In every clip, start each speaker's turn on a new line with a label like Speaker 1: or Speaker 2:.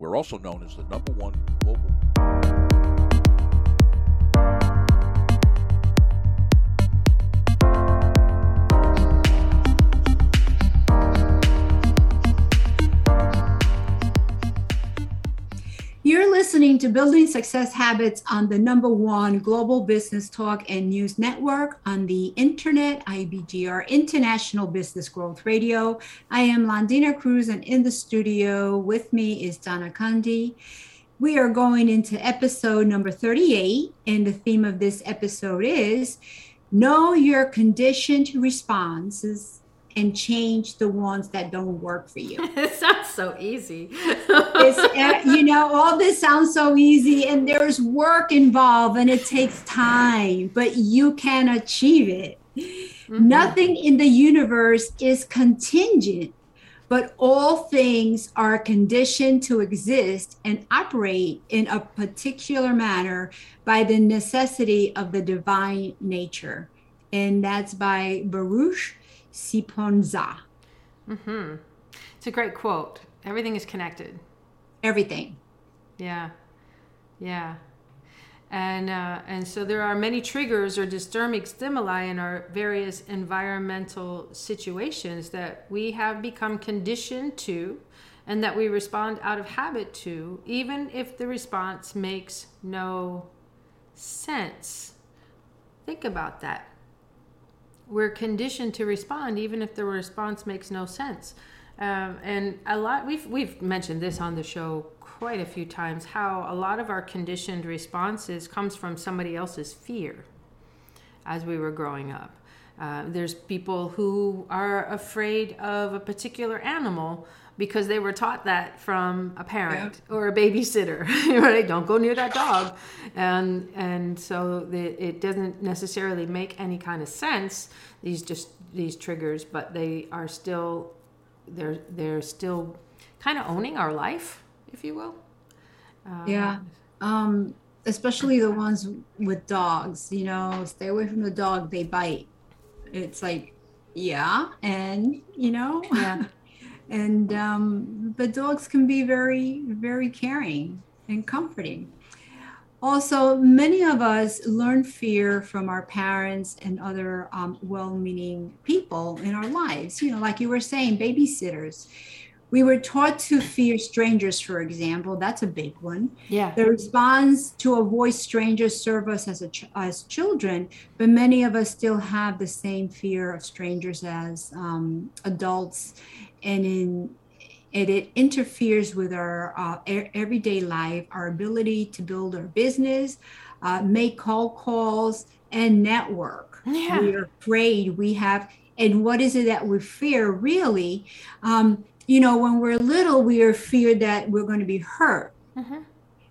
Speaker 1: We're also known as the number one global
Speaker 2: listening to Building Success Habits on the number one global business talk and news network on the internet, IBGR International Business Growth Radio. I am Londina Cruz, and in the studio with me is Donna Kunde. We are going into episode number 38, and the theme of this episode is Know Your Conditioned Responses and change the ones that don't work for you.
Speaker 3: it sounds so easy.
Speaker 2: Uh, you know, all this sounds so easy, and there's work involved, and it takes time, but you can achieve it. Mm-hmm. Nothing in the universe is contingent, but all things are conditioned to exist and operate in a particular manner by the necessity of the divine nature. And that's by Baruch Spinoza.
Speaker 3: Mm-hmm. It's a great quote. Everything is connected.
Speaker 2: Everything.
Speaker 3: Yeah. Yeah. And, uh, and so there are many triggers or disturbing stimuli in our various environmental situations that we have become conditioned to and that we respond out of habit to, even if the response makes no sense. Think about that we're conditioned to respond even if the response makes no sense. Um, and a lot we've we've mentioned this on the show quite a few times how a lot of our conditioned responses comes from somebody else's fear as we were growing up. Uh, there's people who are afraid of a particular animal because they were taught that from a parent yeah. or a babysitter right? Don't go near that dog. And and so the, it doesn't necessarily make any kind of sense these just these triggers but they are still they're they're still kind of owning our life if you will.
Speaker 2: Uh, yeah. Um especially the ones with dogs you know stay away from the dog they bite. It's like yeah and you know?
Speaker 3: Yeah
Speaker 2: and um, but dogs can be very very caring and comforting. Also many of us learn fear from our parents and other um, well-meaning people in our lives. You know like you were saying babysitters we were taught to fear strangers for example that's a big one
Speaker 3: yeah
Speaker 2: the response to avoid strangers serve us as a ch- as children but many of us still have the same fear of strangers as um, adults and in it, it interferes with our uh, everyday life, our ability to build our business, uh, make call calls, and network.
Speaker 3: Yeah.
Speaker 2: We're afraid we have, and what is it that we fear really? Um, you know, when we're little, we are feared that we're going to be hurt. Mm-hmm.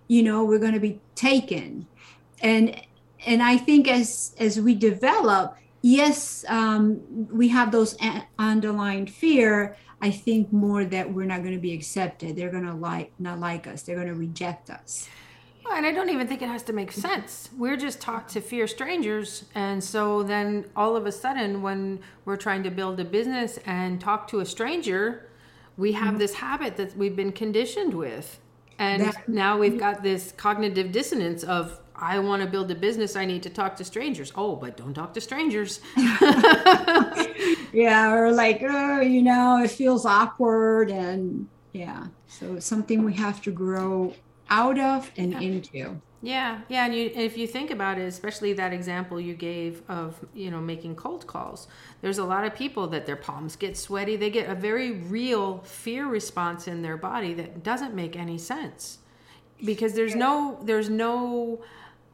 Speaker 2: You know, we're going to be taken, and and I think as as we develop, yes, um, we have those underlying fear I think more that we're not going to be accepted. They're going to like not like us. They're going to reject us.
Speaker 3: Well, and I don't even think it has to make sense. We're just taught to fear strangers, and so then all of a sudden, when we're trying to build a business and talk to a stranger, we have mm-hmm. this habit that we've been conditioned with, and that, now we've got this cognitive dissonance of I want to build a business, I need to talk to strangers. Oh, but don't talk to strangers.
Speaker 2: yeah, or like, oh, you know, it feels awkward. And yeah, so it's something we have to grow out of and
Speaker 3: yeah.
Speaker 2: into.
Speaker 3: Yeah, yeah, and you, if you think about it, especially that example you gave of you know making cold calls, there's a lot of people that their palms get sweaty. They get a very real fear response in their body that doesn't make any sense because there's no there's no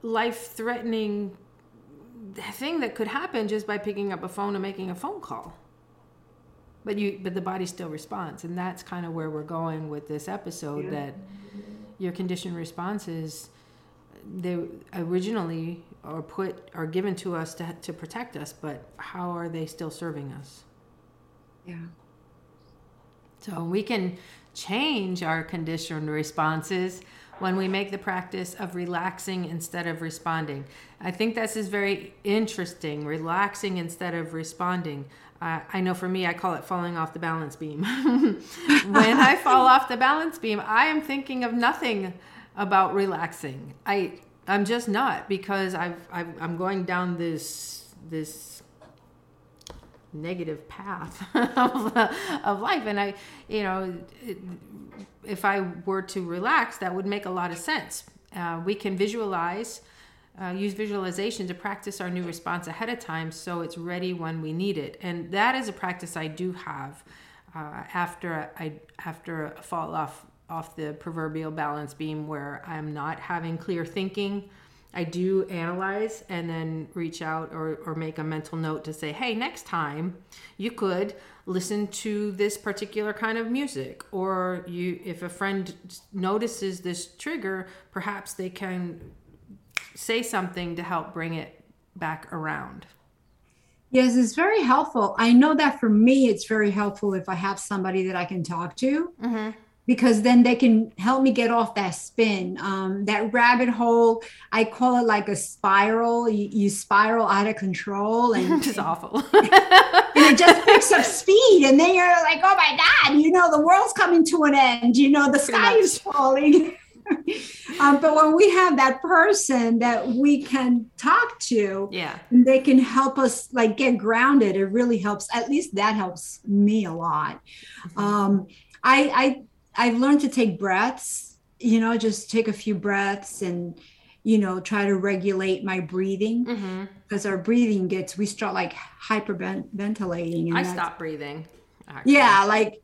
Speaker 3: life threatening thing that could happen just by picking up a phone and making a phone call but you but the body still responds and that's kind of where we're going with this episode yeah. that your conditioned responses they originally are put are given to us to, to protect us but how are they still serving us
Speaker 2: yeah
Speaker 3: so we can change our conditioned responses when we make the practice of relaxing instead of responding. I think this is very interesting, relaxing instead of responding. I, I know for me, I call it falling off the balance beam. when I fall off the balance beam, I am thinking of nothing about relaxing. I I'm just not because I've, I've I'm going down this this negative path of, of life, and I you know if I were to relax, that would make a lot of sense. Uh, we can visualize uh, use visualization to practice our new response ahead of time so it's ready when we need it. And that is a practice I do have uh, after I after a fall off off the proverbial balance beam where I'm not having clear thinking. I do analyze and then reach out or, or make a mental note to say, hey, next time you could listen to this particular kind of music. Or you if a friend notices this trigger, perhaps they can say something to help bring it back around.
Speaker 2: Yes, it's very helpful. I know that for me, it's very helpful if I have somebody that I can talk to. Mm-hmm. Because then they can help me get off that spin, um, that rabbit hole. I call it like a spiral. You, you spiral out of control, and
Speaker 3: it's awful.
Speaker 2: and it just picks up speed, and then you're like, "Oh my god!" You know, the world's coming to an end. You know, the sky is falling. um, but when we have that person that we can talk to,
Speaker 3: yeah,
Speaker 2: they can help us like get grounded. It really helps. At least that helps me a lot. Mm-hmm. Um, I I I've learned to take breaths. You know, just take a few breaths and you know try to regulate my breathing because mm-hmm. our breathing gets we start like hyperventilating.
Speaker 3: And I stop breathing.
Speaker 2: Actually. Yeah, like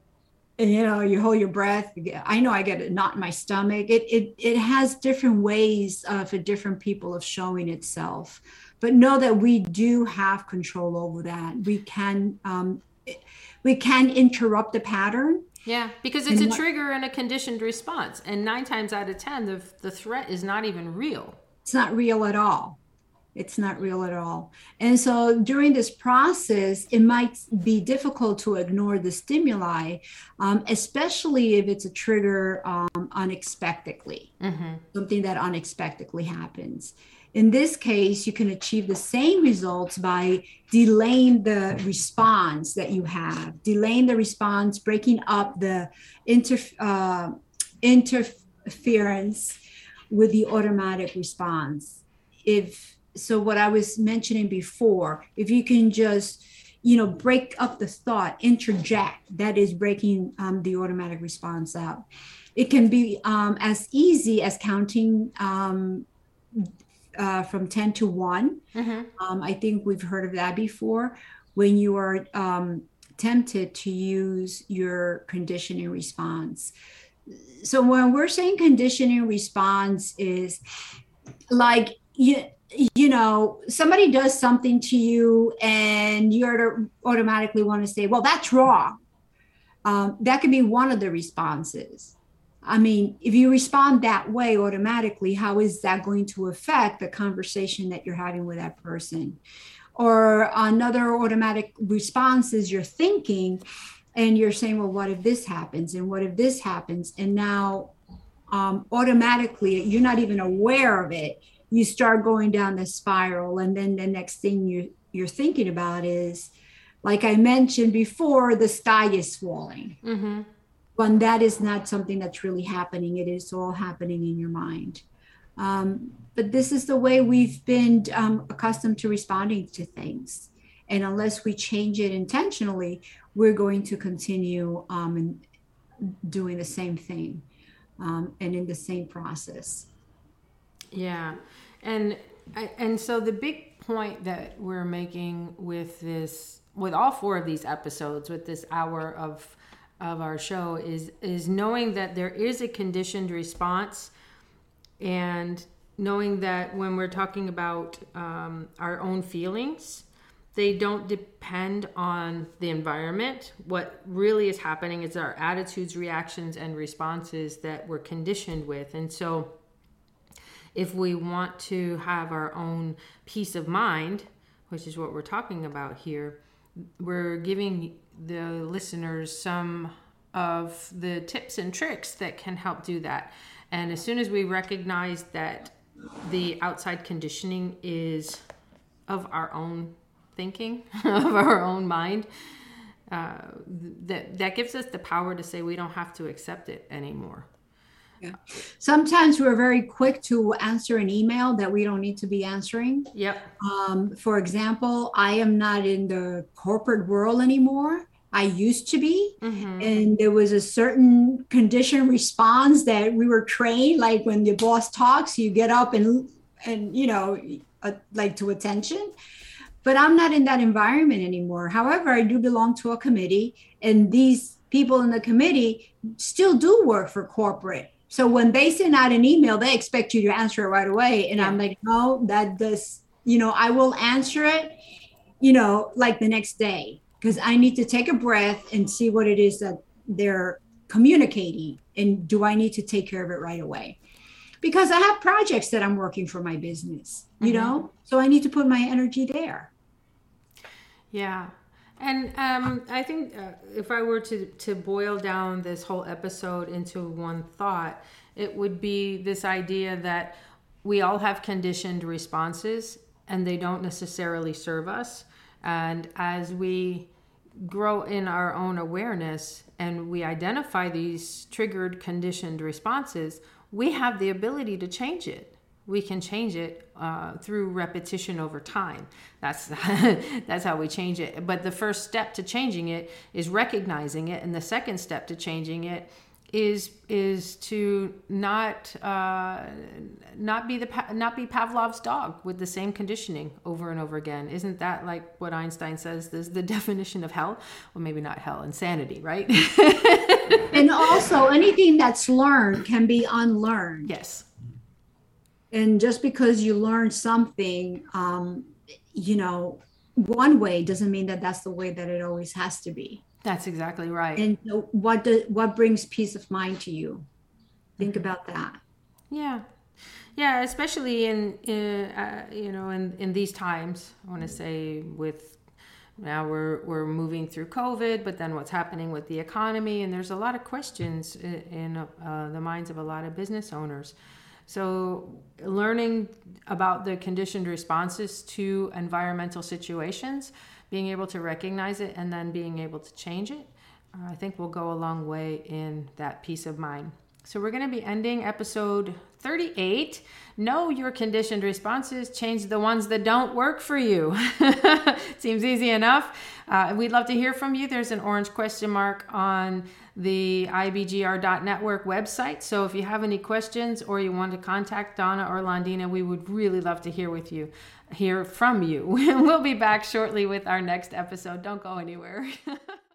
Speaker 2: you know you hold your breath i know i get a knot in my stomach it it, it has different ways uh, for different people of showing itself but know that we do have control over that we can um, we can interrupt the pattern
Speaker 3: yeah because it's and a trigger and a conditioned response and nine times out of ten the, the threat is not even real.
Speaker 2: It's not real at all it's not real at all. And so during this process, it might be difficult to ignore the stimuli, um, especially if it's a trigger um, unexpectedly, mm-hmm. something that unexpectedly happens. In this case, you can achieve the same results by delaying the response that you have, delaying the response, breaking up the inter, uh, interference with the automatic response. If so what i was mentioning before if you can just you know break up the thought interject that is breaking um, the automatic response up. It can be um, as easy as counting um, uh, from 10 to one. Mm-hmm. Um, i think we've heard of that before. When you are um, tempted to use your conditioning response. So when we're saying conditioning response is like you you know somebody does something to you and you're automatically want to say well that's wrong. Um, that could be one of the responses. I mean if you respond that way automatically how is that going to affect the conversation that you're having with that person? Or another automatic response is you're thinking and you're saying well what if this happens and what if this happens? And now um, automatically you're not even aware of it you start going down the spiral and then the next thing you you're thinking about is like i mentioned before the sky is falling. Mm-hmm. when that is not something that's really happening it is all happening in your mind. Um, but this is the way we've been um, accustomed to responding to things. And unless we change it intentionally we're going to continue um, doing the same thing um, and in the same process
Speaker 3: yeah. And and so the big point that we're making with this with all four of these episodes with this hour of of our show is is knowing that there is a conditioned response and knowing that when we're talking about um, our own feelings they don't depend on the environment what really is happening is our attitudes reactions and responses that we're conditioned with and so if we want to have our own peace of mind, which is what we're talking about here, we're giving the listeners some of the tips and tricks that can help do that. And as soon as we recognize that the outside conditioning is of our own thinking of our own mind uh, that that gives us the power to say we don't have to accept it anymore
Speaker 2: yeah. Sometimes we're very quick to answer an email that we don't need to be answering.
Speaker 3: Yep.
Speaker 2: Um, for example, I am not in the corporate world anymore. I used to be. Mm-hmm. And there was a certain condition response that we were trained, like when the boss talks, you get up and, and you know, uh, like to attention. But I'm not in that environment anymore. However, I do belong to a committee, and these people in the committee still do work for corporate so when they send out an email, they expect you to answer it right away. And yeah. I'm like, no, that does, you know, I will answer it, you know, like the next day because I need to take a breath and see what it is that they're communicating. And do I need to take care of it right away? Because I have projects that I'm working for my business, you mm-hmm. know, so I need to put my energy there.
Speaker 3: Yeah. And um, I think uh, if I were to, to boil down this whole episode into one thought, it would be this idea that we all have conditioned responses and they don't necessarily serve us. And as we grow in our own awareness and we identify these triggered conditioned responses, we have the ability to change it we can change it uh, through repetition over time. That's that's how we change it. But the first step to changing it is recognizing it, and the second step to changing it is is to not uh, not be the not be Pavlov's dog with the same conditioning over and over again. Isn't that like what Einstein says is the definition of hell? Well, maybe not hell, insanity, right?
Speaker 2: and also, anything that's learned can be unlearned.
Speaker 3: Yes
Speaker 2: and just because you learn something um, you know one way doesn't mean that that's the way that it always has to be.
Speaker 3: That's exactly right.
Speaker 2: And what do, what brings peace of mind to you? Think about that.
Speaker 3: Yeah. Yeah especially in, in uh, you know in, in these times i want to say with now we're we're moving through covid but then what's happening with the economy and there's a lot of questions in, in uh, the minds of a lot of business owners so, learning about the conditioned responses to environmental situations, being able to recognize it, and then being able to change it, uh, I think will go a long way in that peace of mind. So, we're going to be ending episode 38. Know your conditioned responses, change the ones that don't work for you. Seems easy enough. Uh, we'd love to hear from you. There's an orange question mark on the ibgr.network website. So if you have any questions or you want to contact Donna or Londina, we would really love to hear with you, hear from you. we'll be back shortly with our next episode. Don't go anywhere.